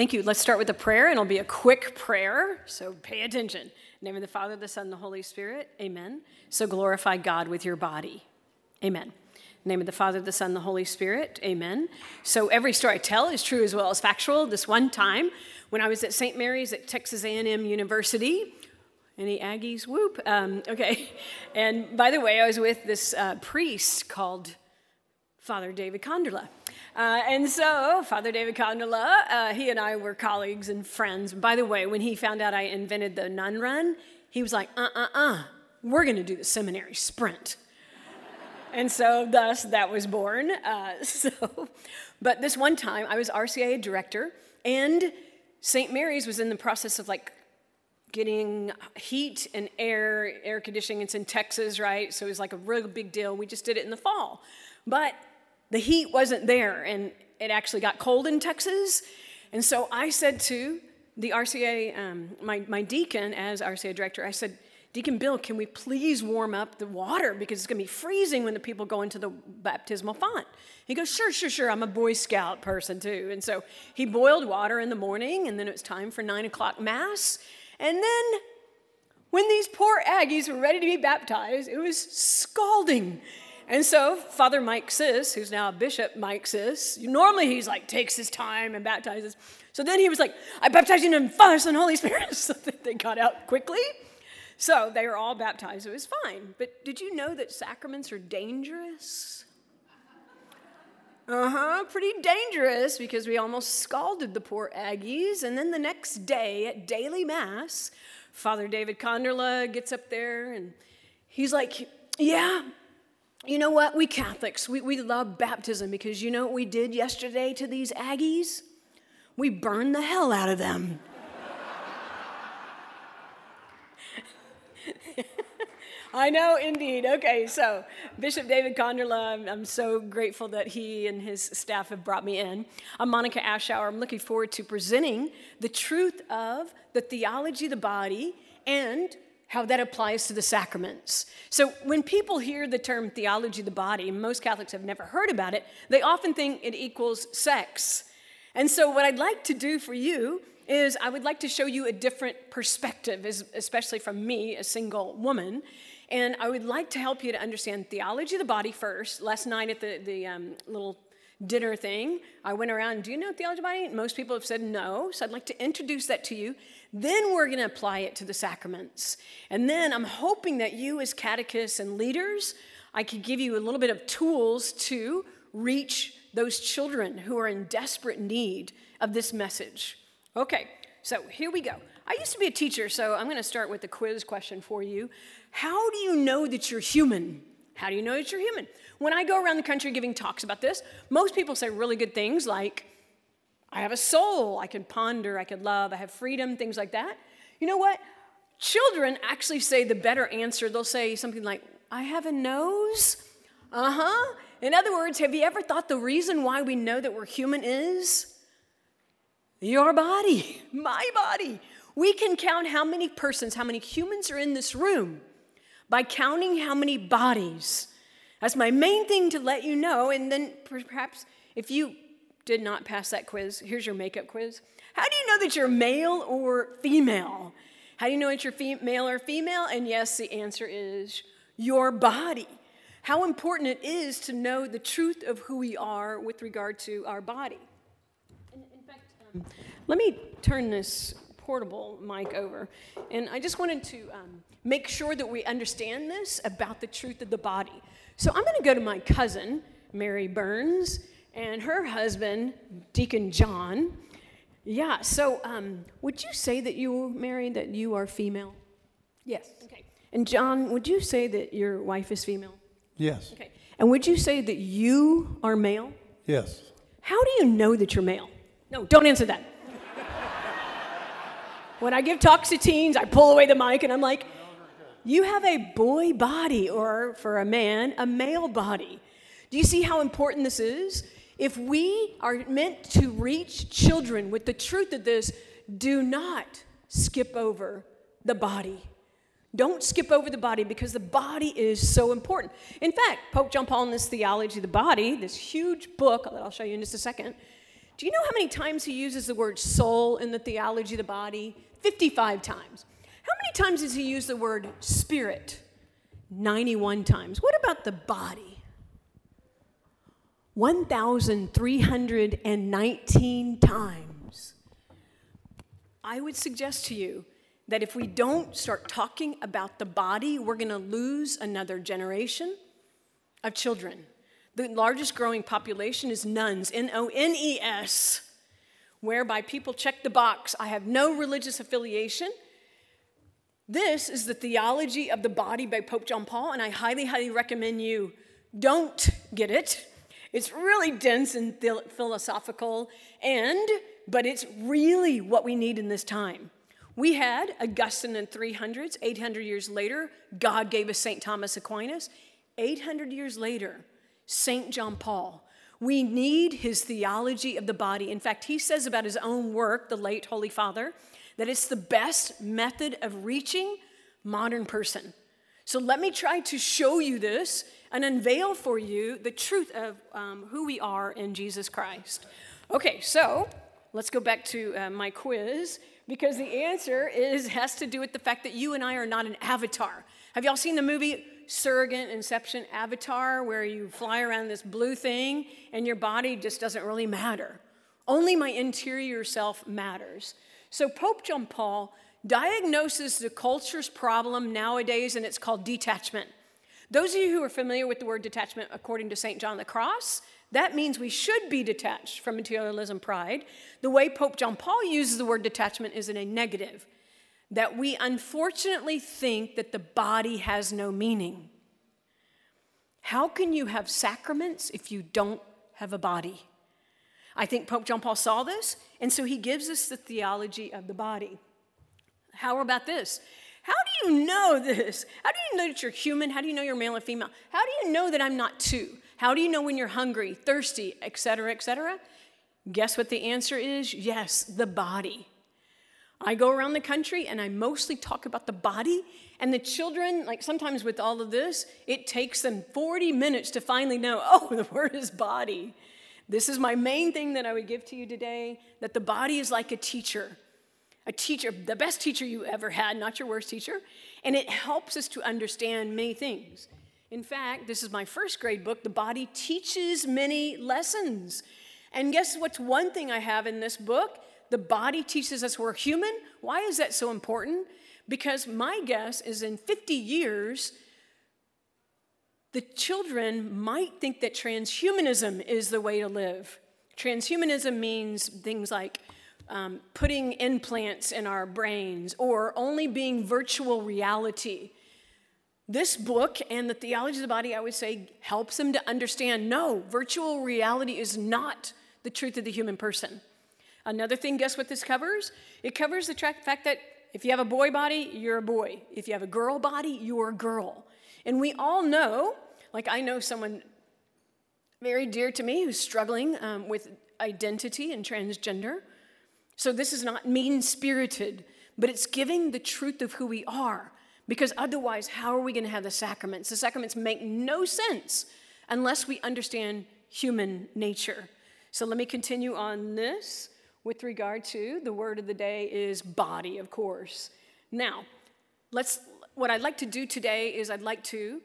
Thank you. Let's start with a prayer, and it'll be a quick prayer, so pay attention. Name of the Father, the Son, the Holy Spirit, amen. So glorify God with your body, amen. Name of the Father, the Son, the Holy Spirit, amen. So every story I tell is true as well as factual. This one time, when I was at St. Mary's at Texas A&M University, any Aggies? Whoop. Um, okay. And by the way, I was with this uh, priest called Father David Konderla. Uh, and so, Father David Konderla, uh, he and I were colleagues and friends. By the way, when he found out I invented the nun run, he was like, uh uh uh, we're going to do the seminary sprint. and so, thus, that was born. Uh, so, but this one time, I was RCIA director, and St. Mary's was in the process of like getting heat and air, air conditioning. It's in Texas, right? So it was like a real big deal. We just did it in the fall. But the heat wasn't there and it actually got cold in Texas. And so I said to the RCIA, um, my, my deacon as RCIA director, I said, Deacon Bill, can we please warm up the water because it's going to be freezing when the people go into the baptismal font? He goes, Sure, sure, sure. I'm a Boy Scout person too. And so he boiled water in the morning, and then it was time for nine o'clock Mass. And then when these poor Aggies were ready to be baptized, it was scalding. And so Father Mike Sis, who's now Bishop Mike Sis, normally he's like takes his time and baptizes. So then he was like, I baptize you in Father, Son, Holy Spirit. So they got out quickly. So they were all baptized. It was fine. But did you know that sacraments are dangerous? Uh huh, pretty dangerous because we almost scalded the poor Aggies. And then the next day at daily mass, Father David Konderla gets up there and he's like, Yeah, you know what? We Catholics, we, we love baptism because you know what we did yesterday to these Aggies? We burned the hell out of them. I know, indeed. Okay, so Bishop David Konderla, I'm I'm so grateful that he and his staff have brought me in. I'm Monica Ashour. I'm looking forward to presenting the truth of the theology of the body and how that applies to the sacraments. So, when people hear the term theology of the body, most Catholics have never heard about it, they often think it equals sex. And so, what I'd like to do for you is I would like to show you a different perspective, especially from me, a single woman. And I would like to help you to understand theology of the body first. Last night at the, the um, little dinner thing, I went around, do you know theology of the body? Most people have said no. So I'd like to introduce that to you. Then we're going to apply it to the sacraments. And then I'm hoping that you, as catechists and leaders, I could give you a little bit of tools to reach those children who are in desperate need of this message. Okay, so here we go. I used to be a teacher, so I'm going to start with a quiz question for you. How do you know that you're human? How do you know that you're human? When I go around the country giving talks about this, most people say really good things like, I have a soul. I can ponder. I can love. I have freedom, things like that. You know what? Children actually say the better answer. They'll say something like, I have a nose. Uh huh. In other words, have you ever thought the reason why we know that we're human is your body, my body? We can count how many persons, how many humans are in this room by counting how many bodies. That's my main thing to let you know. And then perhaps if you did not pass that quiz, here's your makeup quiz. How do you know that you're male or female? How do you know that you're male or female? And yes, the answer is your body. How important it is to know the truth of who we are with regard to our body. In, in fact, um, let me turn this portable mic over. And I just wanted to um, make sure that we understand this about the truth of the body. So I'm going to go to my cousin, Mary Burns, and her husband, Deacon John. Yeah, so um, would you say that you married, that you are female? Yes. Okay. And John, would you say that your wife is female? Yes. Okay. And would you say that you are male? Yes. How do you know that you're male? No, don't answer that. when I give talks to teens, I pull away the mic and I'm like, you have a boy body, or for a man, a male body. Do you see how important this is? If we are meant to reach children with the truth of this, do not skip over the body. Don't skip over the body because the body is so important. In fact, Pope John Paul in this Theology of the Body, this huge book that I'll show you in just a second, Do you know how many times he uses the word soul in the theology of the body? 55 times. How many times does he use the word spirit? 91 times. What about the body? 1,319 times. I would suggest to you that if we don't start talking about the body, we're going to lose another generation of children. The largest growing population is nuns, N O N E S, whereby people check the box I have no religious affiliation. This is the theology of the body by Pope John Paul, and I highly, highly recommend you don't get it. It's really dense and philosophical, and but it's really what we need in this time. We had Augustine in 300s, 800 years later, God gave us St. Thomas Aquinas. 800 years later, St. John Paul. We need his theology of the body. In fact, he says about his own work, the late Holy Father, that it's the best method of reaching modern person. So let me try to show you this and unveil for you the truth of um, who we are in Jesus Christ. Okay, so let's go back to uh, my quiz because the answer is has to do with the fact that you and I are not an avatar. Have y'all seen the movie surrogate inception avatar where you fly around this blue thing and your body just doesn't really matter. Only my interior self matters. So Pope John Paul diagnoses the culture's problem nowadays, and it's called detachment. Those of you who are familiar with the word detachment, according to St. John the Cross, that means we should be detached from materialism pride. The way Pope John Paul uses the word detachment is in a negative that we unfortunately think that the body has no meaning. How can you have sacraments if you don't have a body? I think Pope John Paul saw this, and so he gives us the theology of the body. How about this? How do you know this? How do you know that you're human? How do you know you're male and female? How do you know that I'm not two? How do you know when you're hungry, thirsty, etc., etc.? Guess what the answer is? Yes, the body. I go around the country and I mostly talk about the body. And the children, like sometimes with all of this, it takes them 40 minutes to finally know, oh, the word is body. This is my main thing that I would give to you today that the body is like a teacher, a teacher, the best teacher you ever had, not your worst teacher. And it helps us to understand many things. In fact, this is my first grade book. The body teaches many lessons. And guess what's one thing I have in this book? the body teaches us we're human. Why is that so important? Because my guess is in 50 years, the children might think that transhumanism is the way to live. Transhumanism means things like um, putting implants in our brains or only being virtual reality. This book and the theology of the body, I would say, helps them to understand no, virtual reality is not the truth of the human person. Another thing, guess what this covers? It covers the fact that if you have a boy body, you're a boy. If you have a girl body, you're a girl. And we all know, like I know someone very dear to me who's struggling um, with identity and transgender. So this is not mean spirited, but it's giving the truth of who we are. Because otherwise, how are we going to have the sacraments? The sacraments make no sense unless we understand human nature. So let me continue on this with regard to the word of the day is body, of course. Now, let's what I'd like to do today is I'd like to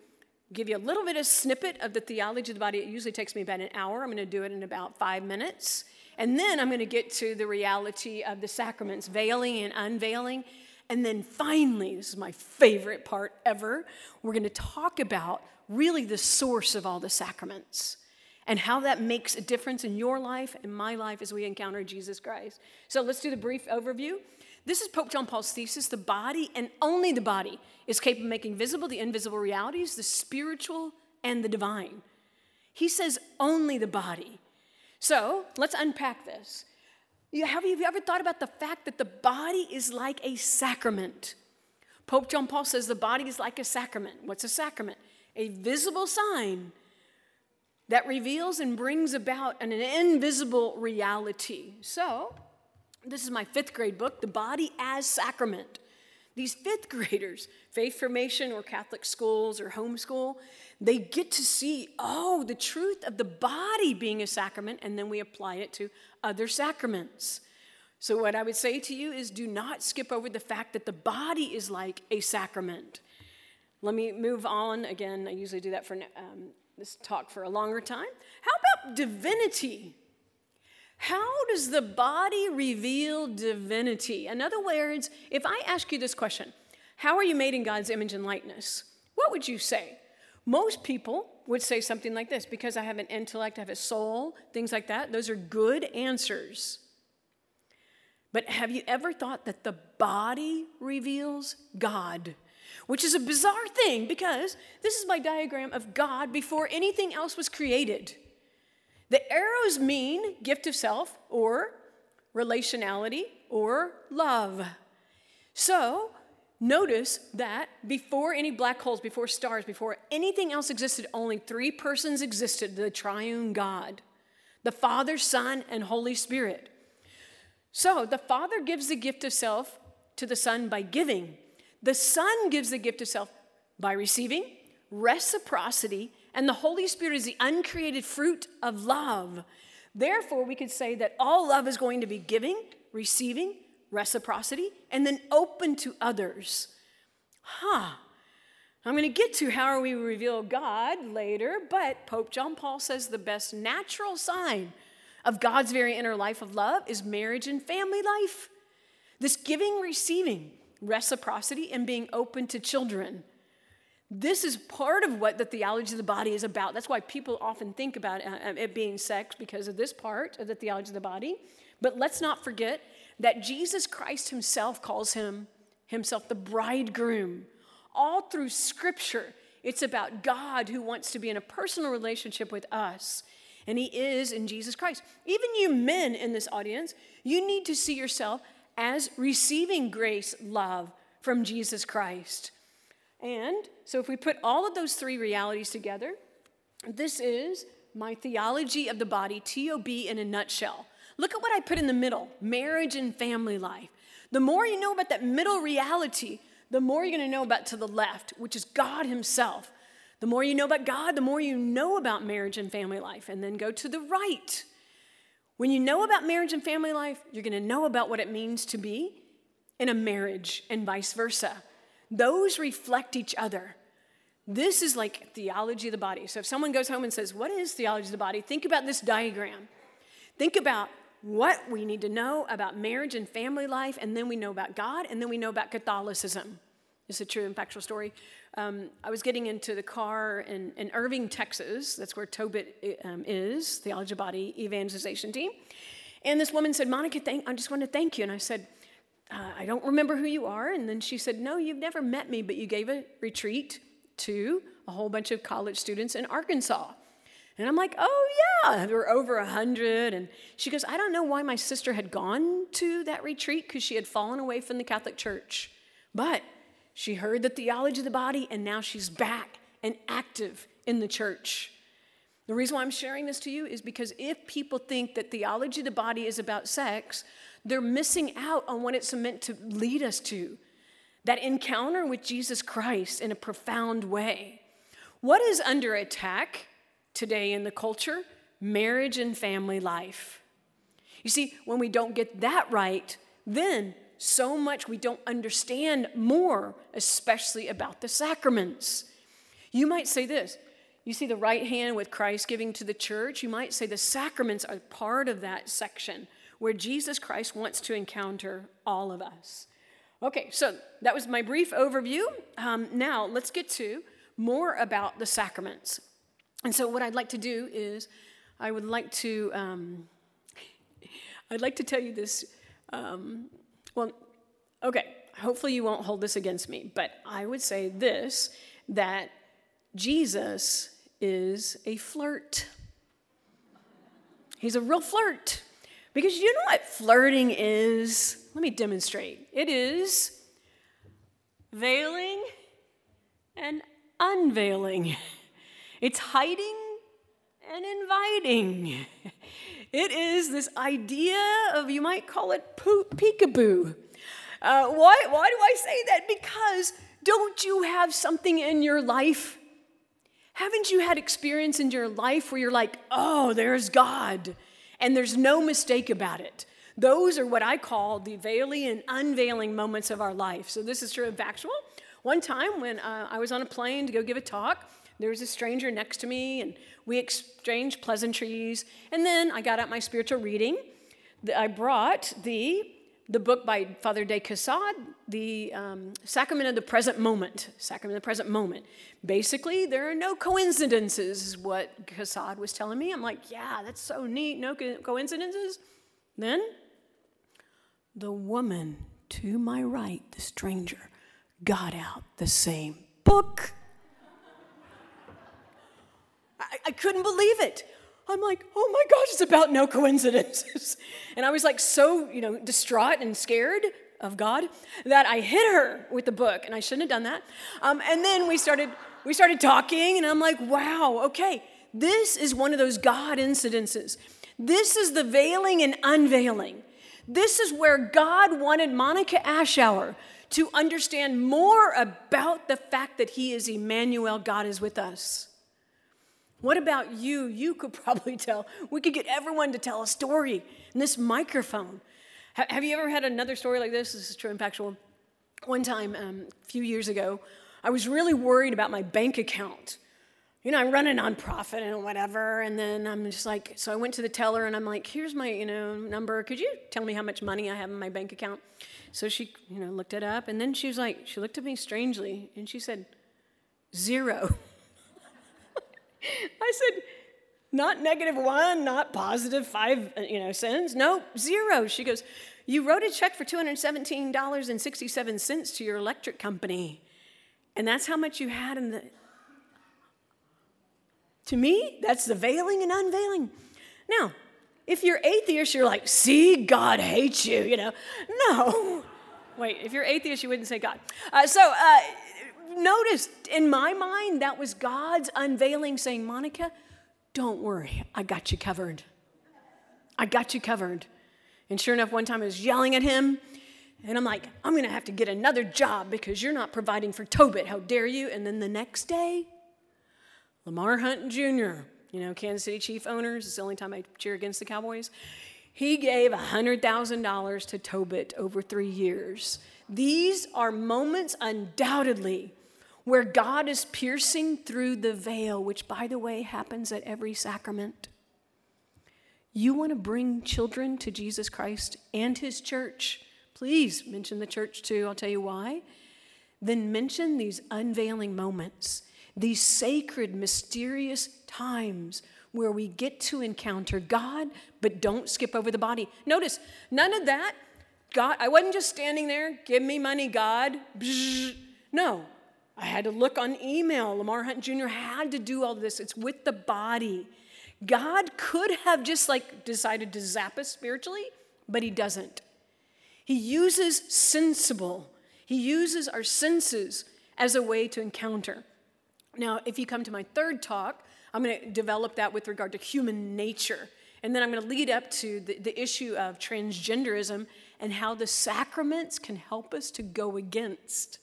give you a little bit of snippet of the theology of the body. It usually takes me about an hour. I'm going to do it in about five minutes. And then I'm going to get to the reality of the sacraments, veiling and unveiling. And then finally, this is my favorite part ever, we're going to talk about really the source of all the sacraments and how that makes a difference in your life and my life as we encounter Jesus Christ. So let's do the brief overview. This is Pope John Paul's thesis the body, and only the body, is capable of making visible the invisible realities, the spiritual and the divine. He says only the body. So let's unpack this. Have you ever thought about the fact that the body is like a sacrament? Pope John Paul says the body is like a sacrament. What's a sacrament? A visible sign that reveals and brings about an invisible reality. So, this is my fifth grade book, The Body as Sacrament. These fifth graders, faith formation or Catholic schools or homeschool, they get to see, oh, the truth of the body being a sacrament, and then we apply it to other sacraments. So, what I would say to you is do not skip over the fact that the body is like a sacrament. Let me move on. Again, I usually do that for um, this talk for a longer time. How about divinity? How does the body reveal divinity? In other words, if I ask you this question, how are you made in God's image and likeness? What would you say? Most people would say something like this because I have an intellect, I have a soul, things like that. Those are good answers. But have you ever thought that the body reveals God? Which is a bizarre thing because this is my diagram of God before anything else was created. The arrows mean gift of self or relationality or love. So, notice that before any black holes, before stars, before anything else existed, only three persons existed the triune God the Father, Son, and Holy Spirit. So, the Father gives the gift of self to the Son by giving, the Son gives the gift of self by receiving, reciprocity, and the Holy Spirit is the uncreated fruit of love. Therefore, we could say that all love is going to be giving, receiving, reciprocity, and then open to others. Huh. I'm going to get to how we reveal God later, but Pope John Paul says the best natural sign of God's very inner life of love is marriage and family life. This giving, receiving, reciprocity, and being open to children. This is part of what the theology of the body is about. That's why people often think about uh, uh, it being sex because of this part of the theology of the body. But let's not forget that Jesus Christ himself calls him himself the bridegroom. All through scripture, it's about God who wants to be in a personal relationship with us. And he is in Jesus Christ. Even you men in this audience, you need to see yourself as receiving grace, love from Jesus Christ. And so, if we put all of those three realities together, this is my theology of the body, TOB in a nutshell. Look at what I put in the middle marriage and family life. The more you know about that middle reality, the more you're going to know about to the left, which is God Himself. The more you know about God, the more you know about marriage and family life. And then go to the right. When you know about marriage and family life, you're going to know about what it means to be in a marriage and vice versa. Those reflect each other. This is like theology of the body. So if someone goes home and says, What is theology of the body? Think about this diagram. Think about what we need to know about marriage and family life, and then we know about God, and then we know about Catholicism. It's a true and factual story. Um, I was getting into the car in, in Irving, Texas. That's where TOBET um, is, Theology of Body Evangelization Team. And this woman said, Monica, thank, I just want to thank you. And I said, uh, I don't remember who you are. And then she said, No, you've never met me, but you gave a retreat to a whole bunch of college students in Arkansas. And I'm like, Oh, yeah, there were over a hundred. And she goes, I don't know why my sister had gone to that retreat because she had fallen away from the Catholic Church. But she heard the theology of the body, and now she's back and active in the church. The reason why I'm sharing this to you is because if people think that theology of the body is about sex, they're missing out on what it's meant to lead us to that encounter with Jesus Christ in a profound way. What is under attack today in the culture? Marriage and family life. You see, when we don't get that right, then so much we don't understand more, especially about the sacraments. You might say this you see the right hand with Christ giving to the church. You might say the sacraments are part of that section where Jesus Christ wants to encounter all of us. Okay, so that was my brief overview. Um, now let's get to more about the sacraments. And so, what I'd like to do is, I would like to, um, I'd like to tell you this. Um, well, okay, hopefully you won't hold this against me, but I would say this that Jesus is a flirt. He's a real flirt. Because you know what flirting is? Let me demonstrate. It is veiling and unveiling, it's hiding and inviting. It is this idea of, you might call it peekaboo. Uh, why, why do I say that? Because don't you have something in your life? Haven't you had experience in your life where you're like, oh, there's God, and there's no mistake about it? Those are what I call the veiling and unveiling moments of our life. So this is true of factual. One time when uh, I was on a plane to go give a talk, there was a stranger next to me, and we exchanged pleasantries. And then I got out my spiritual reading. I brought the the book by Father de Caussade, the um, Sacrament of the Present Moment. Sacrament of the Present Moment. Basically, there are no coincidences, is what Caussade was telling me. I'm like, yeah, that's so neat. No co- coincidences. Then, the woman to my right, the stranger, got out the same book. I, I couldn't believe it. I'm like, oh my gosh, it's about no coincidences. And I was like so, you know, distraught and scared of God that I hit her with the book, and I shouldn't have done that. Um, and then we started, we started talking, and I'm like, wow, okay, this is one of those God incidences. This is the veiling and unveiling. This is where God wanted Monica Ashour to understand more about the fact that He is Emmanuel, God is with us. What about you? You could probably tell. We could get everyone to tell a story in this microphone. Have you ever had another story like this? This is true and factual. One time, um, a few years ago, I was really worried about my bank account. You know, I run a nonprofit and whatever, and then I'm just like, so I went to the teller and I'm like, here's my, you know, number. Could you tell me how much money I have in my bank account? So she, you know, looked it up, and then she was like, she looked at me strangely, and she said, zero. I said, not negative one, not positive five, uh, you know, cents. No, zero. She goes, you wrote a check for $217.67 to your electric company. And that's how much you had in the. To me, that's the veiling and unveiling. Now, if you're atheist, you're like, see, God hates you, you know. No. Wait, if you're atheist, you wouldn't say God. Uh, so, uh, notice in my mind, that was God's unveiling saying, Monica, don't worry, I got you covered. I got you covered. And sure enough, one time I was yelling at him, and I'm like, I'm gonna have to get another job because you're not providing for TOBET. How dare you? And then the next day, Lamar Hunt Jr., you know, Kansas City Chief owners, it's the only time I cheer against the Cowboys. He gave $100,000 to TOBET over three years. These are moments, undoubtedly, where God is piercing through the veil, which, by the way, happens at every sacrament. You want to bring children to Jesus Christ and his church? Please mention the church too. I'll tell you why. Then mention these unveiling moments, these sacred, mysterious times where we get to encounter God, but don't skip over the body. Notice, none of that. God, I wasn't just standing there, give me money, God. No, I had to look on email. Lamar Hunt Jr. had to do all this. It's with the body. God could have just like decided to zap us spiritually, but he doesn't. He uses sensible, he uses our senses as a way to encounter. Now, if you come to my third talk, I'm going to develop that with regard to human nature. And then I'm going to lead up to the, the issue of transgenderism and how the sacraments can help us to go against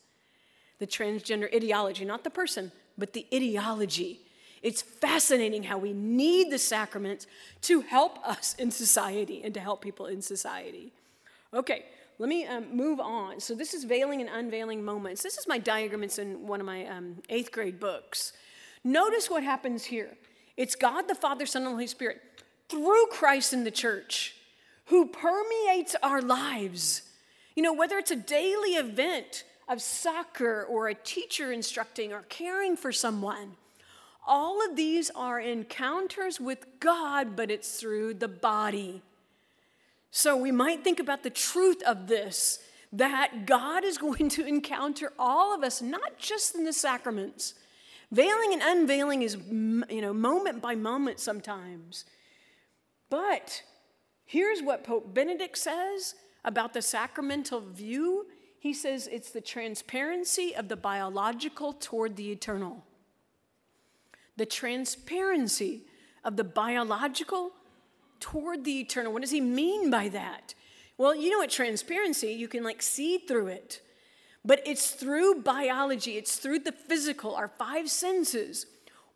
the transgender ideology, not the person, but the ideology. It's fascinating how we need the sacraments to help us in society and to help people in society. Okay, let me um, move on. So, this is veiling and unveiling moments. This is my diagram, it's in one of my um, eighth grade books. Notice what happens here it's God the Father, Son, and Holy Spirit through Christ in the church who permeates our lives. You know, whether it's a daily event, of soccer or a teacher instructing or caring for someone. All of these are encounters with God, but it's through the body. So we might think about the truth of this that God is going to encounter all of us, not just in the sacraments. Veiling and unveiling is, you know, moment by moment sometimes. But here's what Pope Benedict says about the sacramental view he says it's the transparency of the biological toward the eternal. The transparency of the biological toward the eternal. What does he mean by that? Well, you know what transparency, you can like see through it. But it's through biology, it's through the physical, our five senses,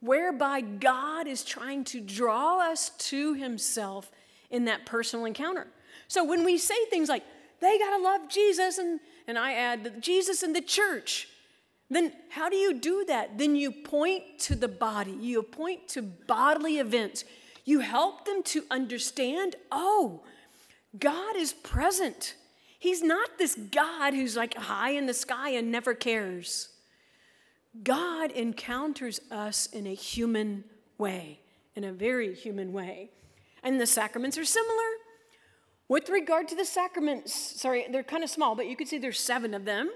whereby God is trying to draw us to Himself in that personal encounter. So when we say things like, they gotta love Jesus, and, and I add that Jesus and the church, then how do you do that? Then you point to the body, you point to bodily events. You help them to understand oh, God is present. He's not this God who's like high in the sky and never cares. God encounters us in a human way, in a very human way. And the sacraments are similar. With regard to the sacraments, sorry, they're kind of small, but you can see there's seven of them.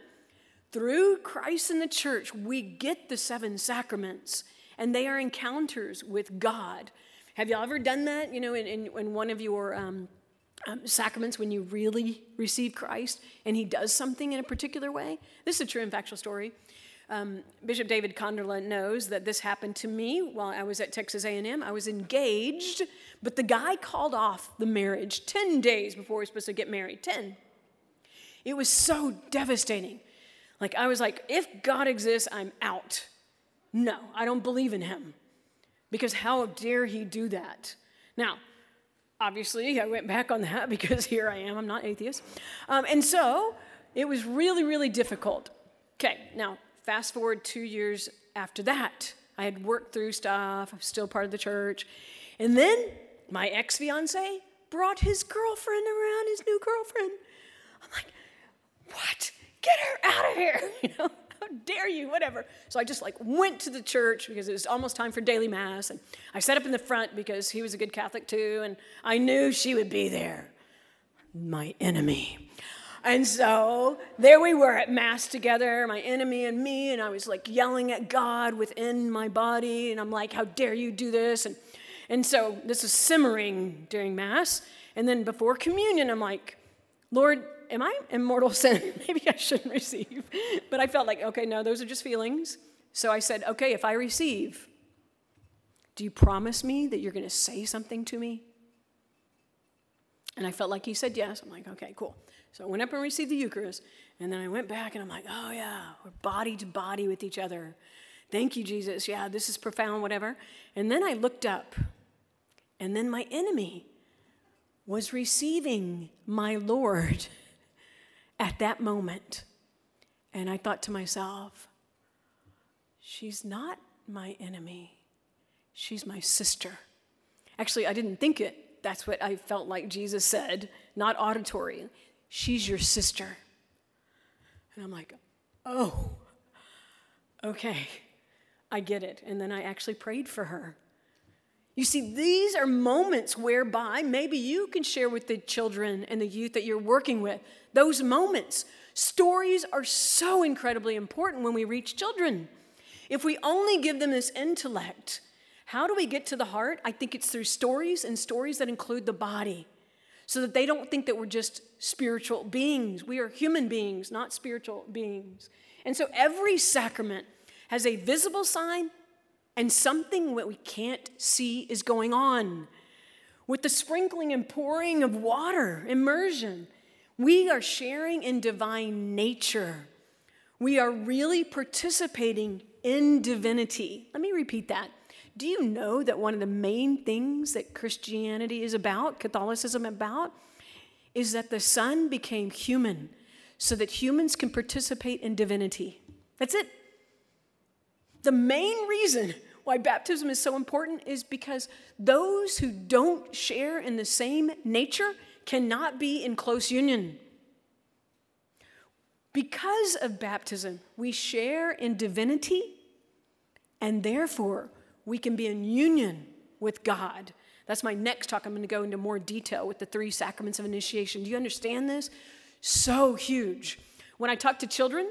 Through Christ and the church, we get the seven sacraments, and they are encounters with God. Have y'all ever done that? You know, in, in, in one of your um, um, sacraments when you really receive Christ and He does something in a particular way? This is a true and factual story. Um, Bishop David Konderla knows that this happened to me while I was at Texas A&M. I was engaged, but the guy called off the marriage 10 days before we were supposed to get married. 10. It was so devastating. Like, I was like, if God exists, I'm out. No, I don't believe in him. Because how dare he do that? Now, obviously, I went back on that because here I am, I'm not atheist. Um, and so it was really, really difficult. Okay, now fast forward two years after that. I had worked through stuff, I'm still part of the church. And then my ex fiance brought his girlfriend around, his new girlfriend. I'm like, what? Get her out of here. You know, how dare you? Whatever. So I just like went to the church because it was almost time for daily mass. And I sat up in the front because he was a good Catholic too. And I knew she would be there. My enemy. And so there we were at Mass together, my enemy and me, and I was like yelling at God within my body, and I'm like, How dare you do this? And, and so this is simmering during Mass. And then before communion, I'm like, Lord, am I in mortal sin? Maybe I shouldn't receive. But I felt like, okay, no, those are just feelings. So I said, okay, if I receive, do you promise me that you're going to say something to me? And I felt like he said yes. I'm like, okay, cool. So I went up and received the Eucharist, and then I went back and I'm like, oh yeah, we're body to body with each other. Thank you, Jesus. Yeah, this is profound, whatever. And then I looked up, and then my enemy was receiving my Lord at that moment. And I thought to myself, she's not my enemy, she's my sister. Actually, I didn't think it. That's what I felt like Jesus said, not auditory. She's your sister. And I'm like, oh, okay, I get it. And then I actually prayed for her. You see, these are moments whereby maybe you can share with the children and the youth that you're working with those moments. Stories are so incredibly important when we reach children. If we only give them this intellect, how do we get to the heart? I think it's through stories and stories that include the body so that they don't think that we're just spiritual beings. We are human beings, not spiritual beings. And so every sacrament has a visible sign and something that we can't see is going on. With the sprinkling and pouring of water, immersion, we are sharing in divine nature. We are really participating in divinity. Let me repeat that. Do you know that one of the main things that Christianity is about, Catholicism about, is that the Son became human so that humans can participate in divinity? That's it. The main reason why baptism is so important is because those who don't share in the same nature cannot be in close union. Because of baptism, we share in divinity and therefore we can be in union with God. That's my next talk. I'm going to go into more detail with the three sacraments of initiation. Do you understand this? So huge. When I talk to children,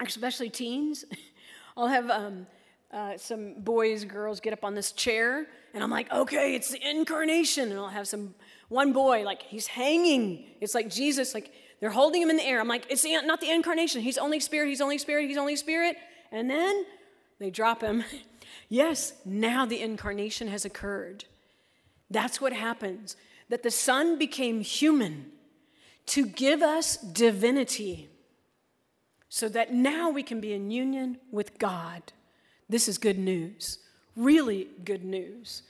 especially teens, I'll have um, uh, some boys, girls get up on this chair, and I'm like, okay, it's the incarnation. And I'll have some one boy, like he's hanging. It's like Jesus, like they're holding him in the air. I'm like, it's the, not the incarnation. He's only spirit. He's only spirit. He's only spirit. And then they drop him, Yes, now the incarnation has occurred. That's what happens that the Son became human to give us divinity so that now we can be in union with God. This is good news, really good news.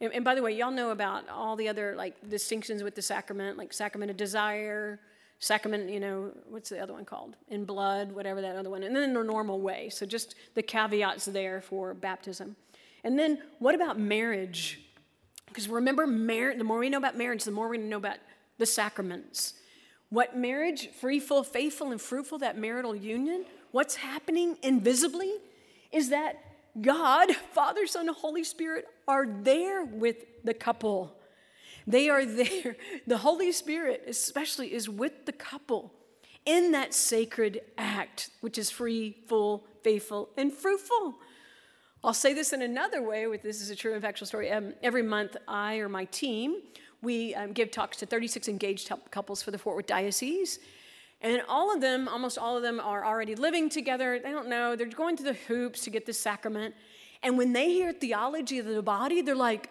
And, and, by the way, y'all know about all the other like distinctions with the sacrament, like sacrament of desire, sacrament, you know, what's the other one called? In blood, whatever that other one, and then in a normal way. So just the caveats there for baptism. And then what about marriage? Because remember, mar- the more we know about marriage, the more we know about the sacraments. What marriage, free, full, faithful, and fruitful, that marital union, what's happening invisibly is that God, Father, Son, Holy Spirit are there with the couple. They are there. The Holy Spirit, especially, is with the couple in that sacred act, which is free, full, faithful, and fruitful. I'll say this in another way, with this is a true and factual story. Um, every month, I or my team, we um, give talks to 36 engaged couples for the Fort Worth Diocese. And all of them, almost all of them, are already living together. They don't know. They're going through the hoops to get the sacrament. And when they hear theology of the body, they're like,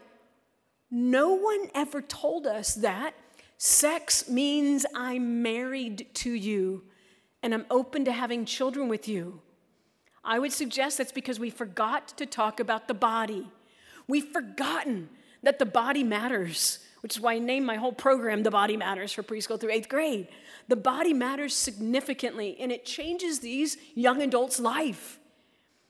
no one ever told us that. Sex means I'm married to you and I'm open to having children with you. I would suggest that's because we forgot to talk about the body. We've forgotten that the body matters, which is why I named my whole program The Body Matters for preschool through eighth grade. The body matters significantly and it changes these young adults' life.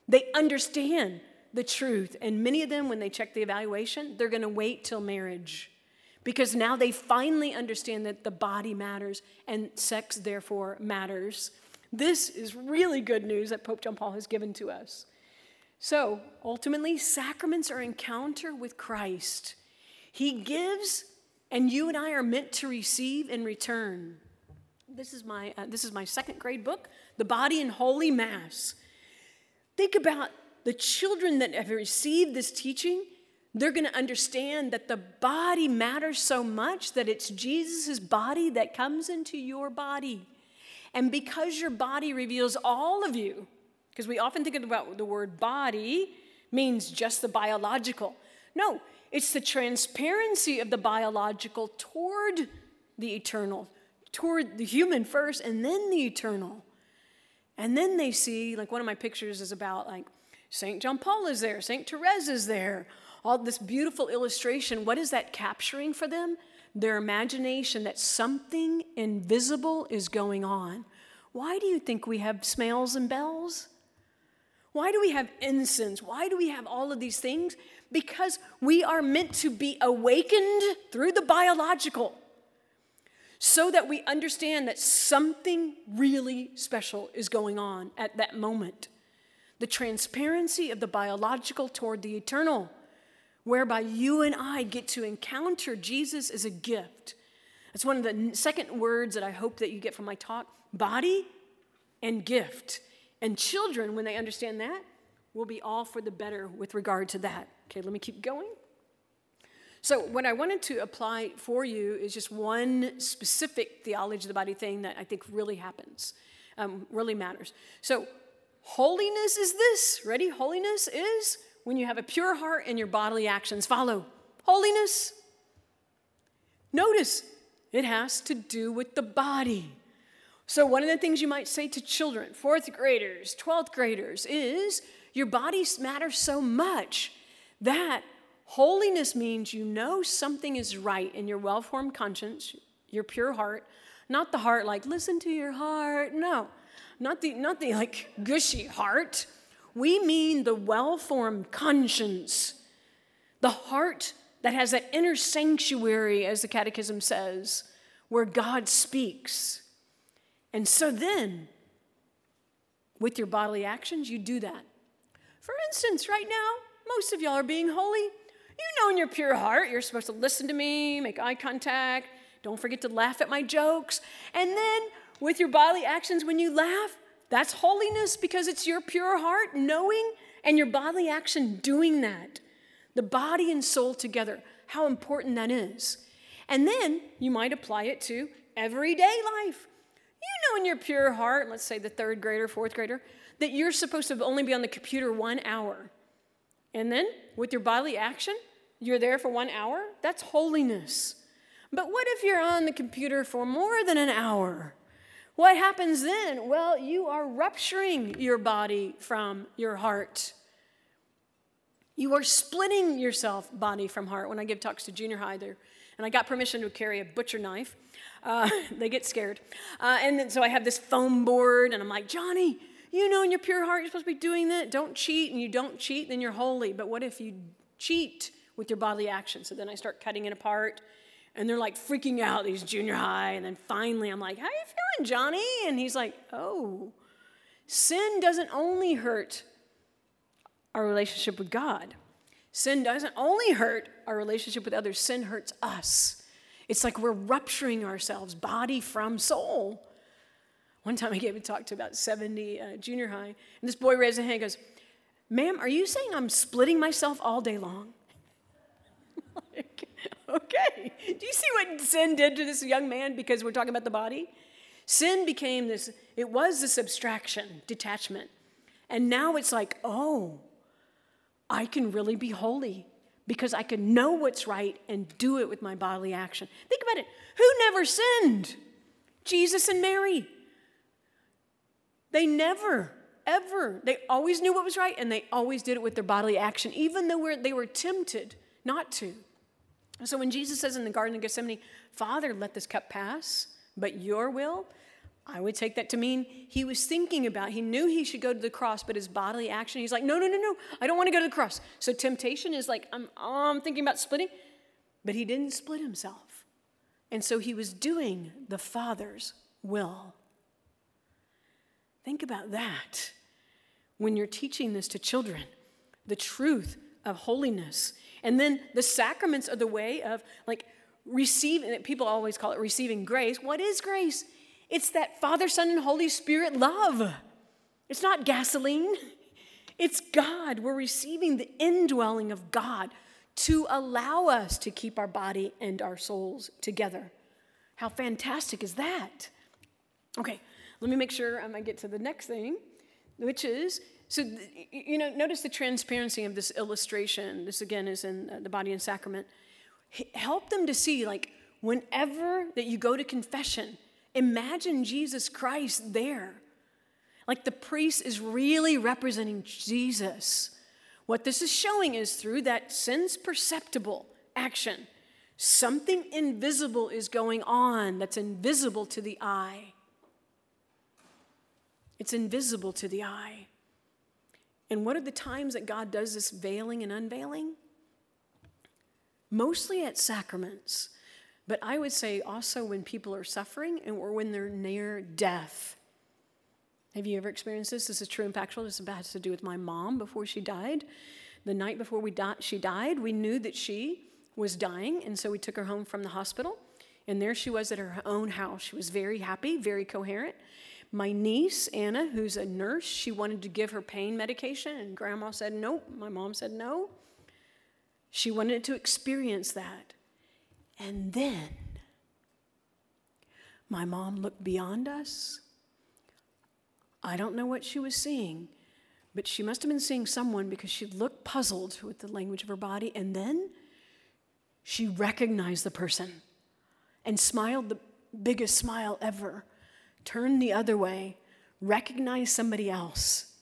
They understand the truth, and many of them, when they check the evaluation, they're gonna wait till marriage because now they finally understand that the body matters and sex, therefore, matters. This is really good news that Pope John Paul has given to us. So, ultimately, sacraments are encounter with Christ. He gives, and you and I are meant to receive in return. This is my, uh, this is my second grade book, The Body and Holy Mass. Think about the children that have received this teaching. They're going to understand that the body matters so much that it's Jesus' body that comes into your body. And because your body reveals all of you, because we often think about the word body means just the biological. No, it's the transparency of the biological toward the eternal, toward the human first, and then the eternal. And then they see, like one of my pictures is about like St. John Paul is there, St. Therese is there, all this beautiful illustration. What is that capturing for them? their imagination that something invisible is going on. Why do you think we have smells and bells? Why do we have incense? Why do we have all of these things? Because we are meant to be awakened through the biological so that we understand that something really special is going on at that moment. The transparency of the biological toward the eternal whereby you and I get to encounter Jesus as a gift. That's one of the second words that I hope that you get from my talk body and gift. And children, when they understand that, will be all for the better with regard to that. Okay, let me keep going. So, what I wanted to apply for you is just one specific theology of the body thing that I think really happens, um, really matters. So, holiness is this. Ready? Holiness is when you have a pure heart and your bodily actions follow. Holiness. Notice it has to do with the body. So, one of the things you might say to children, fourth graders, 12th graders, is your body matters so much that holiness means you know something is right in your well formed conscience, your pure heart, not the heart like, listen to your heart. No, not the, not the like gushy heart we mean the well formed conscience, the heart that has that inner sanctuary, as the Catechism says, where God speaks. And so then, with your bodily actions, you do that. For instance, right now, most of y'all are being holy. You know in your pure heart you're supposed to listen to me, make eye contact, don't forget to laugh at my jokes. And then with your bodily actions, when you laugh, that's holiness because it's your pure heart knowing and your bodily action doing that. The body and soul together, how important that is. And then you might apply it to everyday life. You know, in your pure heart, let's say the third grader, fourth grader, that you're supposed to only be on the computer one hour. And then with your bodily action, you're there for one hour. That's holiness. But what if you're on the computer for more than an hour? What happens then? Well, you are rupturing your body from your heart. You are splitting yourself body from heart. When I give talks to junior high there, and I got permission to carry a butcher knife, uh, they get scared. Uh, and then, so I have this foam board, and I'm like, Johnny, you know in your pure heart you're supposed to be doing that. Don't cheat, and you don't cheat, then you're holy. But what if you cheat with your bodily action? So then I start cutting it apart and they're like freaking out, these junior high. And then finally, I'm like, How are you feeling, Johnny? And he's like, Oh, sin doesn't only hurt our relationship with God, sin doesn't only hurt our relationship with others, sin hurts us. It's like we're rupturing ourselves, body from soul. One time I gave a talk to about 70 uh, junior high, and this boy raised his hand and goes, Ma'am, are you saying I'm splitting myself all day long? like, okay. Do you see what sin did to this young man because we're talking about the body? Sin became this, it was this abstraction, detachment. And now it's like, oh, I can really be holy because I can know what's right and do it with my bodily action. Think about it. Who never sinned? Jesus and Mary. They never, ever, they always knew what was right and they always did it with their bodily action, even though they were tempted not to. So when Jesus says in the Garden of Gethsemane, Father, let this cup pass, but your will, I would take that to mean he was thinking about, he knew he should go to the cross, but his bodily action, he's like, no, no, no, no, I don't want to go to the cross. So temptation is like, I'm, oh, I'm thinking about splitting, but he didn't split himself. And so he was doing the Father's will. Think about that when you're teaching this to children the truth of holiness and then the sacraments are the way of like receiving, people always call it receiving grace. What is grace? It's that Father, Son, and Holy Spirit love. It's not gasoline, it's God. We're receiving the indwelling of God to allow us to keep our body and our souls together. How fantastic is that? Okay, let me make sure um, I'm get to the next thing, which is so, you know, notice the transparency of this illustration. This again is in uh, the body and sacrament. Help them to see, like, whenever that you go to confession, imagine Jesus Christ there. Like the priest is really representing Jesus. What this is showing is through that sense perceptible action, something invisible is going on that's invisible to the eye. It's invisible to the eye. And what are the times that God does this veiling and unveiling? Mostly at sacraments, but I would say also when people are suffering and or when they're near death. Have you ever experienced this? This is true and factual. This has to do with my mom before she died. The night before we di- she died, we knew that she was dying, and so we took her home from the hospital. And there she was at her own house. She was very happy, very coherent. My niece, Anna, who's a nurse, she wanted to give her pain medication, and grandma said nope. My mom said no. She wanted to experience that. And then my mom looked beyond us. I don't know what she was seeing, but she must have been seeing someone because she looked puzzled with the language of her body. And then she recognized the person and smiled the biggest smile ever turned the other way, recognized somebody else,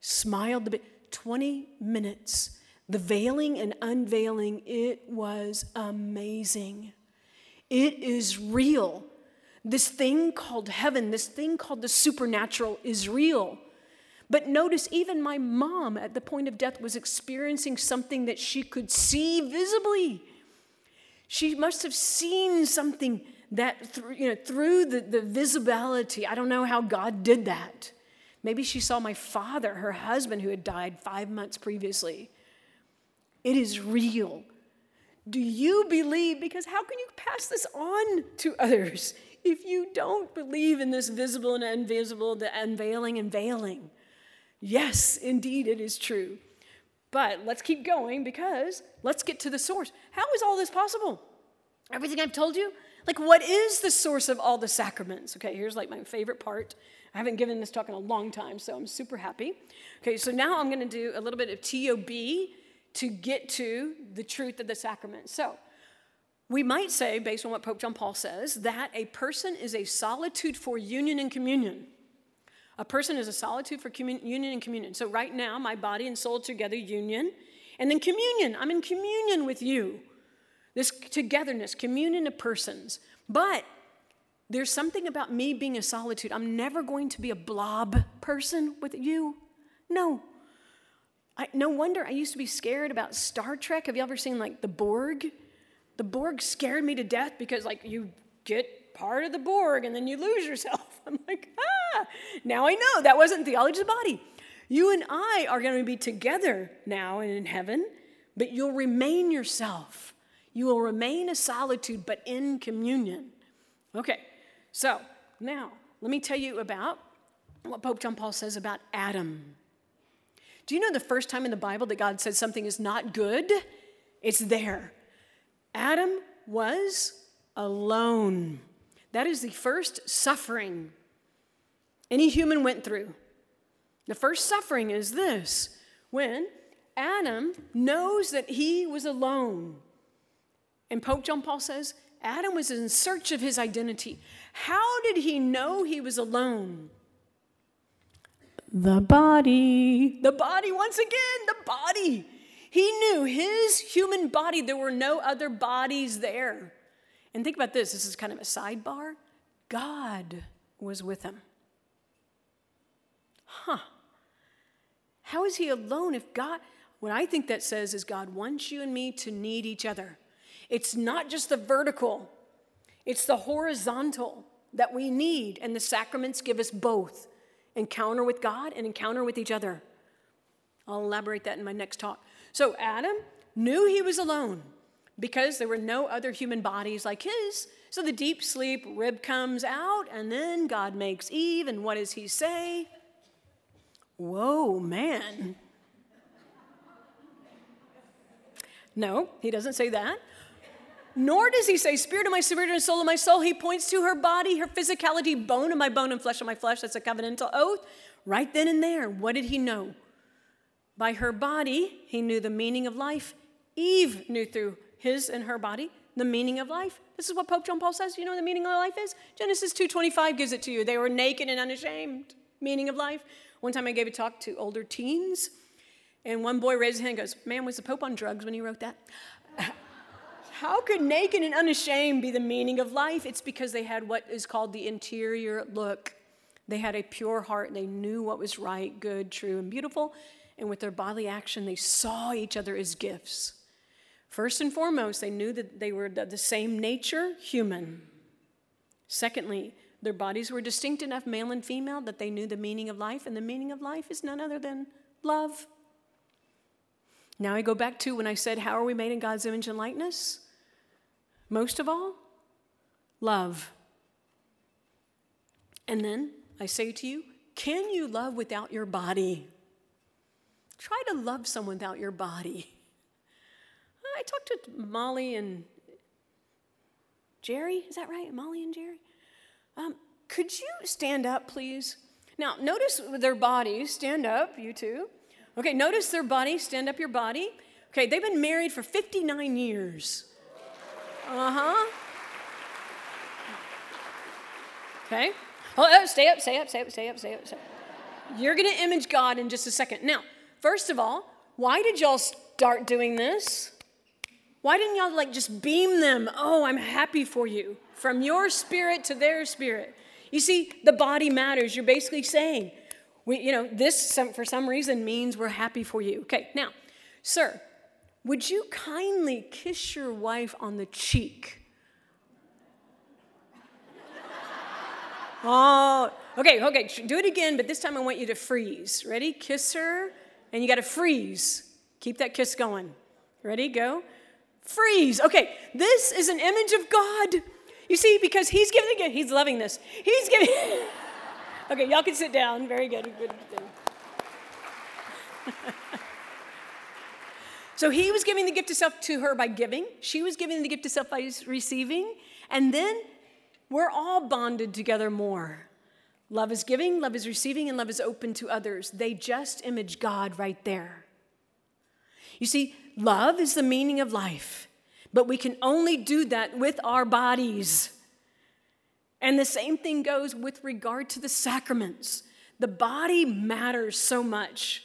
smiled a bit. 20 minutes. The veiling and unveiling, it was amazing. It is real. This thing called heaven, this thing called the supernatural is real. But notice, even my mom at the point of death was experiencing something that she could see visibly. She must have seen something that through, you know, through the, the visibility, I don't know how God did that. Maybe she saw my father, her husband, who had died five months previously. It is real. Do you believe? Because how can you pass this on to others if you don't believe in this visible and invisible, the unveiling and veiling? Yes, indeed, it is true. But let's keep going because let's get to the source. How is all this possible? Everything I've told you, like, what is the source of all the sacraments? Okay, here's like my favorite part. I haven't given this talk in a long time, so I'm super happy. Okay, so now I'm to do a little bit of TOB to get to the truth of the sacrament. So, we might say, based on what Pope John Paul says, that a person is a solitude for union and communion. A person is a solitude for commun- union and communion. So, right now, my body and soul together, union. And then communion. I'm in communion with you. This togetherness, communion of persons. But there's something about me being a solitude. I'm never going to be a blob person with you. No. I, no wonder I used to be scared about Star Trek. Have you ever seen like the Borg? The Borg scared me to death because, like, you get part of the Borg and then you lose yourself. I'm like, ah, now I know that wasn't theology of the body. You and I are going to be together now and in heaven, but you'll remain yourself. You will remain a solitude, but in communion. Okay, so now let me tell you about what Pope John Paul says about Adam. Do you know the first time in the Bible that God said something is not good? It's there. Adam was alone. That is the first suffering any human went through. The first suffering is this when Adam knows that he was alone. And Pope John Paul says Adam was in search of his identity. How did he know he was alone? The body. The body, once again, the body. He knew his human body, there were no other bodies there. And think about this this is kind of a sidebar. God was with him. Huh. How is he alone if God, what I think that says is God wants you and me to need each other. It's not just the vertical, it's the horizontal that we need, and the sacraments give us both encounter with God and encounter with each other. I'll elaborate that in my next talk. So Adam knew he was alone because there were no other human bodies like his. So the deep sleep rib comes out, and then God makes Eve, and what does he say? Whoa, man. No, he doesn't say that. Nor does he say, Spirit of my spirit and soul of my soul. He points to her body, her physicality, bone of my bone and flesh of my flesh. That's a covenantal oath. Right then and there, what did he know? By her body, he knew the meaning of life. Eve knew through his and her body the meaning of life. This is what Pope John Paul says. You know what the meaning of life is? Genesis 2:25 gives it to you. They were naked and unashamed. Meaning of life. One time I gave a talk to older teens, and one boy raised his hand and goes, Man, was the Pope on drugs when he wrote that? How could naked and unashamed be the meaning of life? It's because they had what is called the interior look. They had a pure heart. They knew what was right, good, true, and beautiful and with their bodily action, they saw each other as gifts. First and foremost, they knew that they were the same nature, human. Secondly, their bodies were distinct enough, male and female, that they knew the meaning of life, and the meaning of life is none other than love. Now I go back to when I said, How are we made in God's image and likeness? Most of all, love. And then I say to you, can you love without your body? Try to love someone without your body. I talked to Molly and Jerry. Is that right? Molly and Jerry? Um, could you stand up, please? Now, notice their bodies. Stand up, you two. Okay, notice their body. Stand up your body. Okay, they've been married for 59 years. Uh huh. Okay. Oh, oh, stay up, stay up, stay up, stay up, stay up. Stay up. You're going to image God in just a second. Now, First of all, why did y'all start doing this? Why didn't y'all like just beam them? Oh, I'm happy for you. From your spirit to their spirit. You see, the body matters. You're basically saying, we, you know, this some, for some reason means we're happy for you. Okay, now, sir, would you kindly kiss your wife on the cheek? Oh, okay, okay, do it again, but this time I want you to freeze. Ready? Kiss her and you got to freeze. Keep that kiss going. Ready? Go. Freeze. Okay, this is an image of God. You see, because he's giving gift, he's loving this. He's giving. okay, y'all can sit down. Very good. Good. So he was giving the gift of self to her by giving. She was giving the gift of self by receiving. And then we're all bonded together more. Love is giving, love is receiving, and love is open to others. They just image God right there. You see, love is the meaning of life but we can only do that with our bodies. And the same thing goes with regard to the sacraments. The body matters so much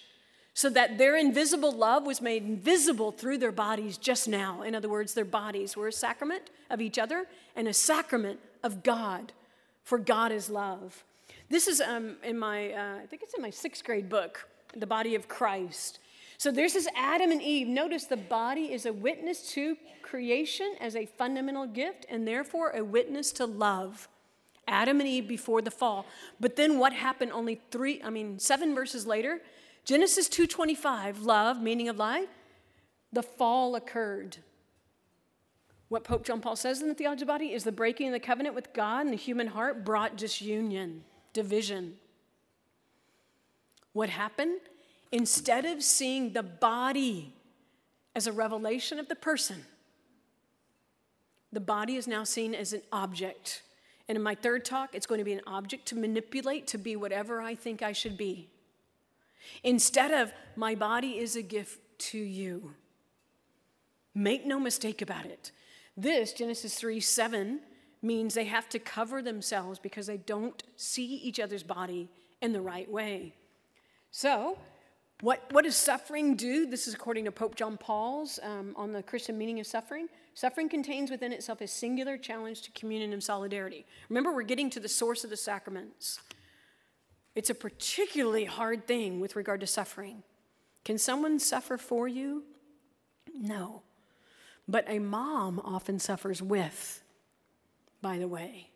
so that their invisible love was made visible through their bodies just now. In other words, their bodies were a sacrament of each other and a sacrament of God, for God is love. This is um, in my, uh, I think it's in my sixth grade book, The Body of Christ. So there's this Adam and Eve. Notice the body is a witness to creation as a fundamental gift and therefore a witness to love. Adam and Eve before the fall. But then what happened only 3 I mean 7 verses later? Genesis 2:25, love, meaning of life, the fall occurred. What Pope John Paul says in the Theology of the Body is the breaking of the covenant with God and the human heart brought disunion, division. What happened? Instead of seeing the body as a revelation of the person, the body is now seen as an object. And in my third talk, it's going to be an object to manipulate to be whatever I think I should be. Instead of, my body is a gift to you. Make no mistake about it. This, Genesis 3 7, means they have to cover themselves because they don't see each other's body in the right way. So, what, what does suffering do? This is according to Pope John Paul's um, on the Christian meaning of suffering. Suffering contains within itself a singular challenge to communion and solidarity. Remember, we're getting to the source of the sacraments. It's a particularly hard thing with regard to suffering. Can someone suffer for you? No. But a mom often suffers with, by the way.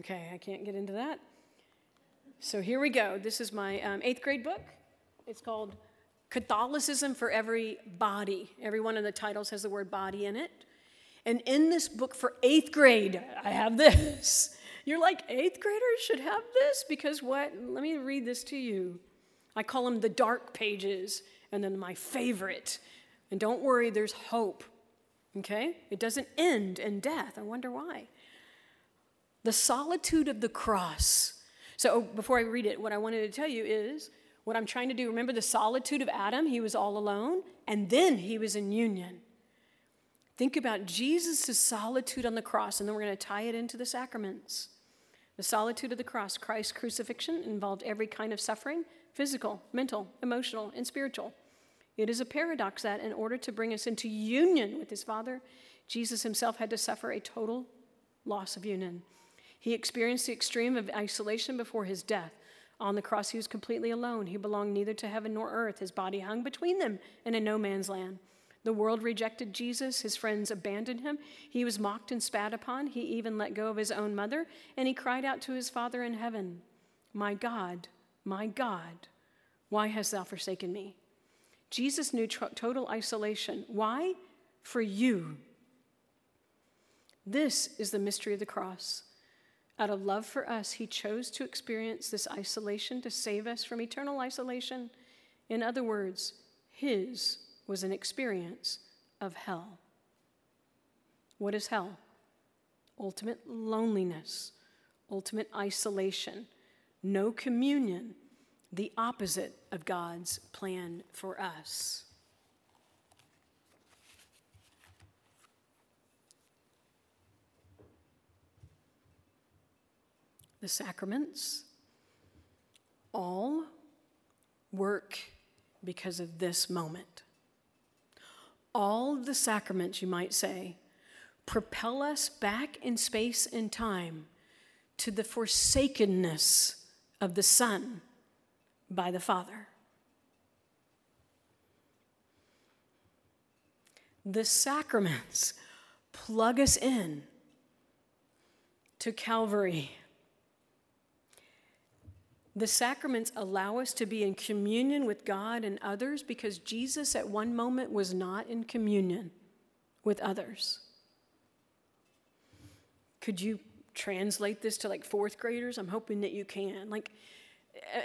Okay, I can't get into that. So here we go. This is my um, eighth grade book. It's called Catholicism for Every Body. Every one of the titles has the word body in it. And in this book for eighth grade, I have this. You're like, eighth graders should have this? Because what? Let me read this to you. I call them the dark pages, and then my favorite. And don't worry, there's hope. Okay? It doesn't end in death. I wonder why. The solitude of the cross. So, oh, before I read it, what I wanted to tell you is what I'm trying to do, remember the solitude of Adam? He was all alone, and then he was in union. Think about Jesus' solitude on the cross, and then we're going to tie it into the sacraments. The solitude of the cross, Christ's crucifixion, involved every kind of suffering physical, mental, emotional, and spiritual. It is a paradox that, in order to bring us into union with his Father, Jesus himself had to suffer a total loss of union. He experienced the extreme of isolation before his death. On the cross, he was completely alone. He belonged neither to heaven nor earth. His body hung between them in a no man's land. The world rejected Jesus. His friends abandoned him. He was mocked and spat upon. He even let go of his own mother, and he cried out to his Father in heaven, My God, my God, why hast thou forsaken me? Jesus knew tr- total isolation. Why? For you. This is the mystery of the cross. Out of love for us, he chose to experience this isolation to save us from eternal isolation. In other words, his was an experience of hell. What is hell? Ultimate loneliness, ultimate isolation, no communion, the opposite of God's plan for us. the sacraments, all work because of this moment. All the sacraments, you might say, propel us back in space and time to the forsakenness of the Son by the Father. The sacraments plug us in to Calvary the sacraments allow us to be in communion with God and others because Jesus at one moment was not in communion with others. Could you translate this to like fourth graders? I'm hoping that you can. Like,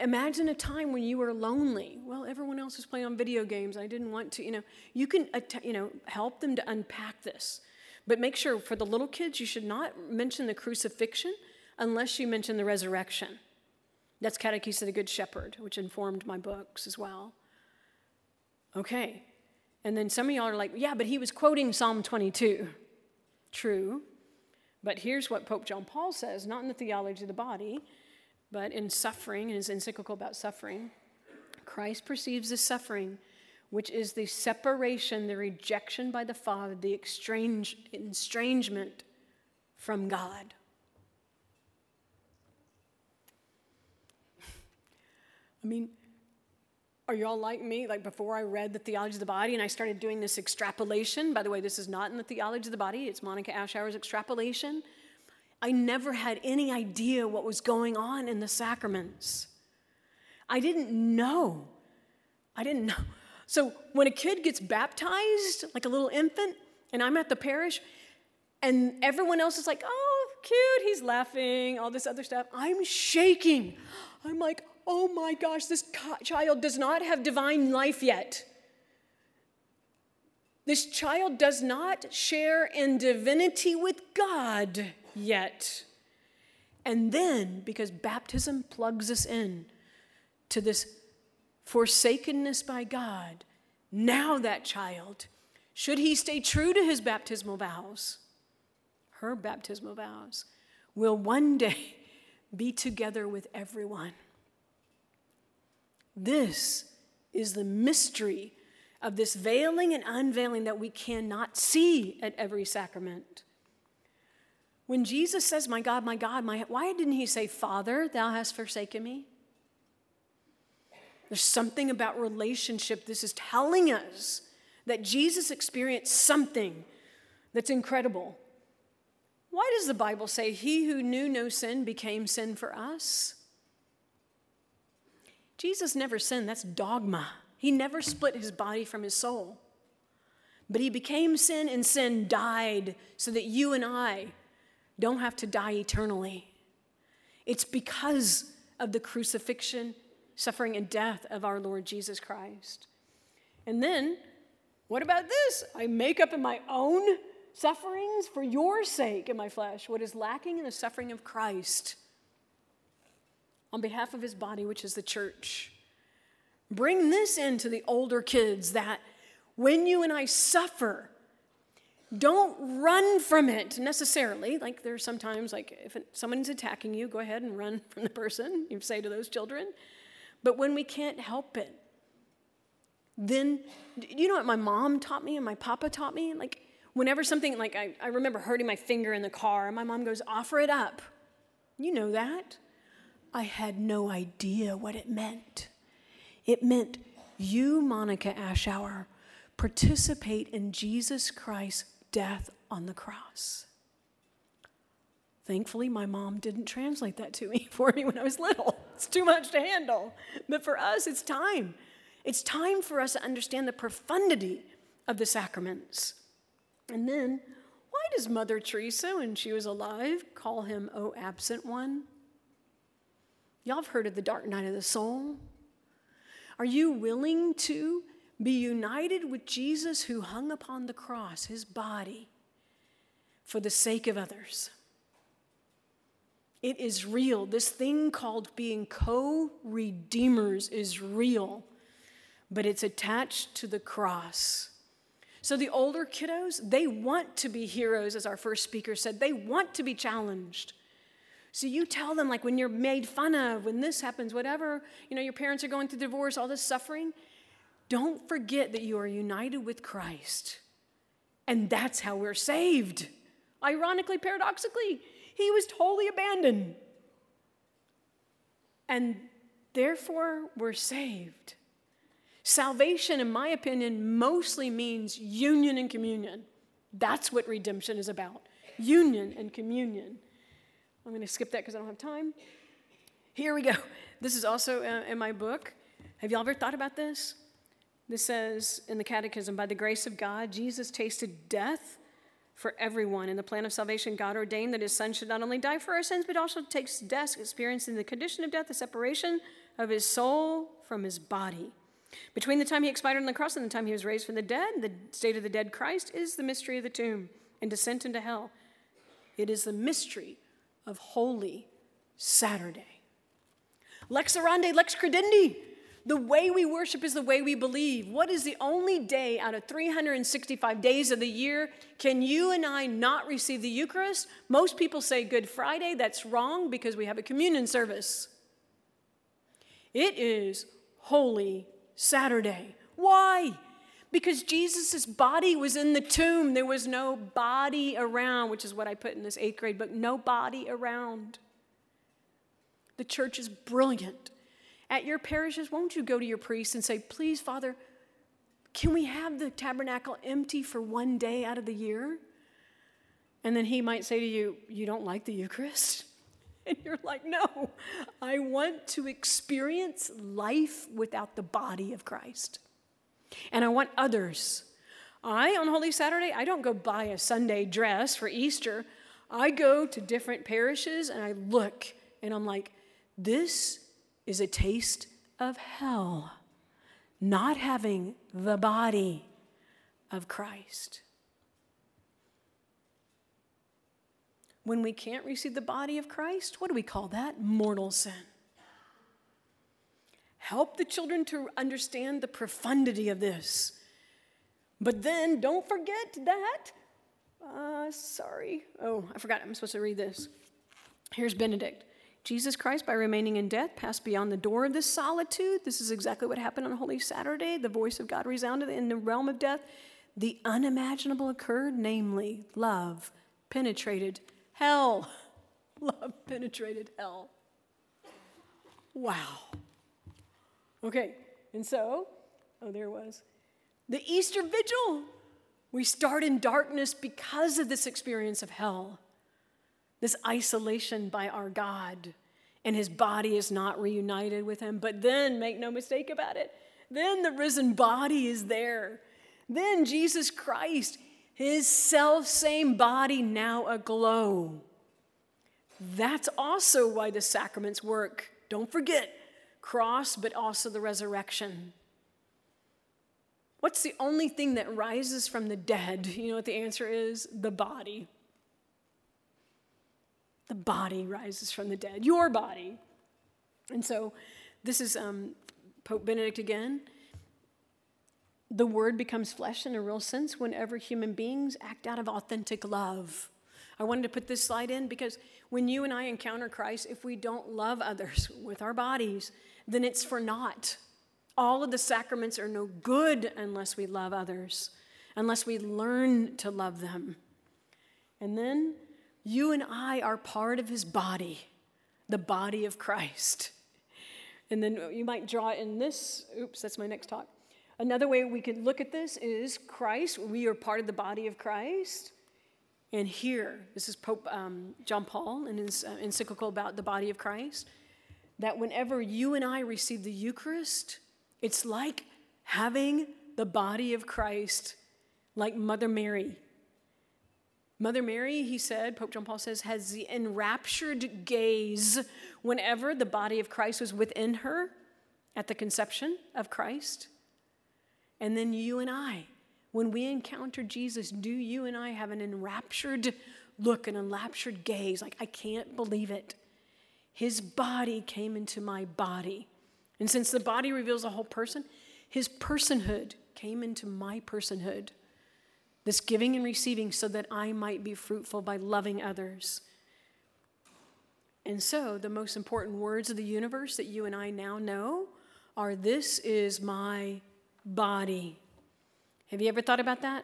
imagine a time when you were lonely. Well, everyone else was playing on video games. I didn't want to, you know. You can, you know, help them to unpack this. But make sure for the little kids, you should not mention the crucifixion unless you mention the resurrection. That's Catechism of the Good Shepherd, which informed my books as well. Okay, And then some of y'all are like, yeah, but he was quoting Psalm 22. True. But here's what Pope John Paul says, not in the theology of the body, but in suffering, in his encyclical about suffering. Christ perceives the suffering, which is the separation, the rejection by the Father, the estrangement from God. I mean, are y'all like me? Like before I read the theology of the body and I started doing this extrapolation. By the way, this is not in the theology of the body, it's Monica Ashour's extrapolation. I never had any idea what was going on in the sacraments. I didn't know. I didn't know. So when a kid gets baptized, like a little infant, and I'm at the parish, and everyone else is like, oh, cute, he's laughing, all this other stuff, I'm shaking. I'm like, oh my gosh, this child does not have divine life yet. This child does not share in divinity with God yet. And then, because baptism plugs us in to this forsakenness by God, now that child, should he stay true to his baptismal vows, her baptismal vows, will one day be together with everyone. This is the mystery of this veiling and unveiling that we cannot see at every sacrament. When Jesus says, My God, my God, my, why didn't he say, Father, thou hast forsaken me? There's something about relationship. This is telling us that Jesus experienced something that's incredible. Why does the Bible say, He who knew no sin became sin for us? Jesus never sinned. That's dogma. He never split his body from his soul. But he became sin, and sin died so that you and I don't have to die eternally. It's because of the crucifixion, suffering, and death of our Lord Jesus Christ. And then, what about this? I make up in my own sufferings for your sake in my flesh what is lacking in the suffering of Christ on behalf of his body, which is the church. Bring this into the older kids that when you and I suffer, don't run from it necessarily. Like there's sometimes, like if someone's attacking you, go ahead and run from the person, you say to those children. But when we can't help it, then you know what my mom taught me and my papa taught me? Like whenever something, like I, I remember hurting my finger in the car, and my mom goes, offer it up. You know that. I had no idea what it meant. It meant you, Monica Ashour, participate in Jesus Christ's death on the cross. Thankfully, my mom didn't translate that to me for me when I was little. It's too much to handle. But for us, it's time. It's time for us to understand the profundity of the sacraments. And then, why does Mother Teresa, when she was alive, call him, O absent one? Y'all have heard of the dark night of the soul? Are you willing to be united with Jesus who hung upon the cross, his body, for the sake of others? It is real. This thing called being co redeemers is real, but it's attached to the cross. So the older kiddos, they want to be heroes, as our first speaker said. They want to be challenged. So you tell them, like when you're made fun of, when this happens, whatever, you know, your parents are going through divorce, all this suffering, don't forget that you are united with Christ. And that's how we're saved. Ironically, paradoxically, he was totally abandoned. And therefore, we're saved. Salvation, in my opinion, mostly means union and communion. That's what redemption is about union and communion. I'm going to skip that because I don't have time. Here we go. This is also uh, in my book. Have y'all ever thought about this? This says in the Catechism by the grace of God, Jesus tasted death for everyone. In the plan of salvation, God ordained that his son should not only die for our sins, but also take death, experiencing the condition of death, the separation of his soul from his body. Between the time he expired on the cross and the time he was raised from the dead, the state of the dead Christ is the mystery of the tomb and descent into hell. It is the mystery of Holy Saturday. Lex orandi, lex credendi. The way we worship is the way we believe. What is the only day out of 365 days of the year can you and I not receive the Eucharist? Most people say Good Friday. That's wrong because we have a communion service. It is Holy Saturday. Why? Because Jesus' body was in the tomb. There was no body around, which is what I put in this eighth grade book no body around. The church is brilliant. At your parishes, won't you go to your priest and say, Please, Father, can we have the tabernacle empty for one day out of the year? And then he might say to you, You don't like the Eucharist? And you're like, No, I want to experience life without the body of Christ. And I want others. I, on Holy Saturday, I don't go buy a Sunday dress for Easter. I go to different parishes and I look and I'm like, this is a taste of hell, not having the body of Christ. When we can't receive the body of Christ, what do we call that? Mortal sin. Help the children to understand the profundity of this. But then don't forget that. Uh, sorry. Oh, I forgot. I'm supposed to read this. Here's Benedict. Jesus Christ, by remaining in death, passed beyond the door of this solitude. This is exactly what happened on Holy Saturday. The voice of God resounded in the realm of death. The unimaginable occurred, namely, love penetrated hell. Love penetrated hell. Wow. Okay, and so, oh, there was. The Easter Vigil. We start in darkness because of this experience of hell this isolation by our God, and his body is not reunited with him. But then, make no mistake about it, then the risen body is there. Then Jesus Christ, his self same body now aglow. That's also why the sacraments work. Don't forget, cross, but also the resurrection. What's the only thing that rises from the dead? You know what the answer is? The body. The body rises from the dead, your body. And so this is um, Pope Benedict again. The word becomes flesh in a real sense whenever human beings act out of authentic love. I wanted to put this slide in because when you and I encounter Christ, if we don't love others with our bodies, then it's for naught. All of the sacraments are no good unless we love others, unless we learn to love them. And then you and I are part of his body, the body of Christ. And then you might draw in this. Oops, that's my next talk. Another way we could look at this is Christ. We are part of the body of Christ. And here, this is Pope um, John Paul in his uh, encyclical about the body of Christ, that whenever you and I receive the Eucharist, it's like having the body of Christ, like Mother Mary Mother Mary, he said, Pope John Paul says, has the enraptured gaze whenever the body of Christ was within her at the conception of Christ. And then you and I, when we encounter Jesus, do you and I have an enraptured look, an enraptured gaze? Like, I can't believe it. His body came into my body. And since the body reveals the whole person, his personhood came into my personhood this giving and receiving so that I might be fruitful by loving others. And so, the most important words of the universe that you and I now know are This is my body. Have you ever thought about that?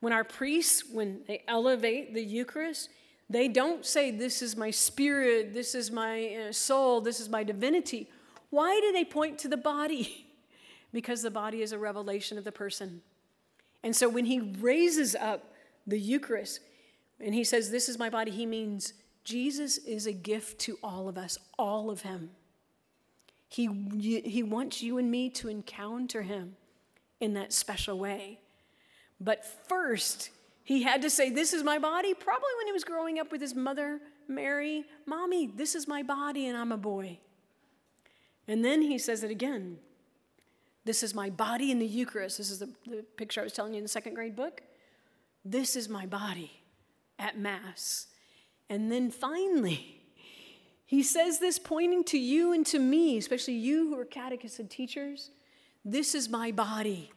When our priests, when they elevate the Eucharist, they don't say, This is my spirit, this is my uh, soul, this is my divinity. Why do they point to the body? because the body is a revelation of the person. And so when he raises up the Eucharist and he says, This is my body, he means Jesus is a gift to all of us, all of him. He, he wants you and me to encounter him in that special way. But first, he had to say, This is my body, probably when he was growing up with his mother, Mary. Mommy, this is my body, and I'm a boy. And then he says it again this is my body in the Eucharist. This is the, the picture I was telling you in the second grade book. This is my body at Mass. And then finally, He says this pointing to you and to me, especially you who are catechism teachers. This is my body.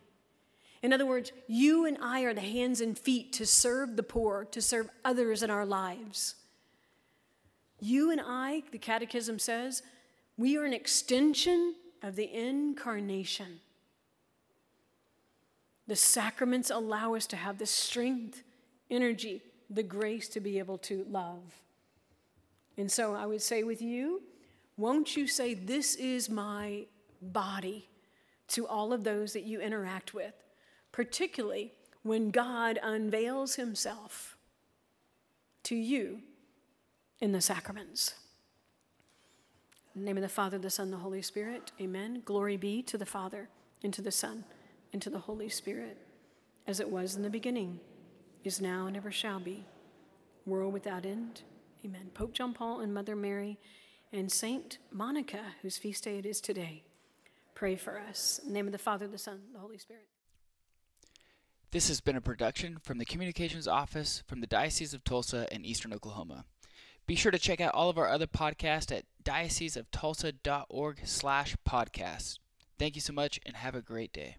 In other words, you and I are the hands and feet to serve the poor, to serve others in our lives. You and I, the Catechism says, we are an extension of the incarnation. The sacraments allow us to have the strength, energy, the grace to be able to love. And so I would say with you, won't you say, This is my body to all of those that you interact with, particularly when God unveils himself to you in the sacraments. In the name of the Father, the Son, the Holy Spirit, amen. Glory be to the Father, and to the Son, and to the Holy Spirit, as it was in the beginning, is now, and ever shall be, world without end. Amen. Pope John Paul and Mother Mary and Saint Monica, whose feast day it is today, pray for us. In the name of the Father, the Son, the Holy Spirit. This has been a production from the Communications Office from the Diocese of Tulsa in Eastern Oklahoma. Be sure to check out all of our other podcasts at dioceseoftulsa.org slash podcast. Thank you so much and have a great day.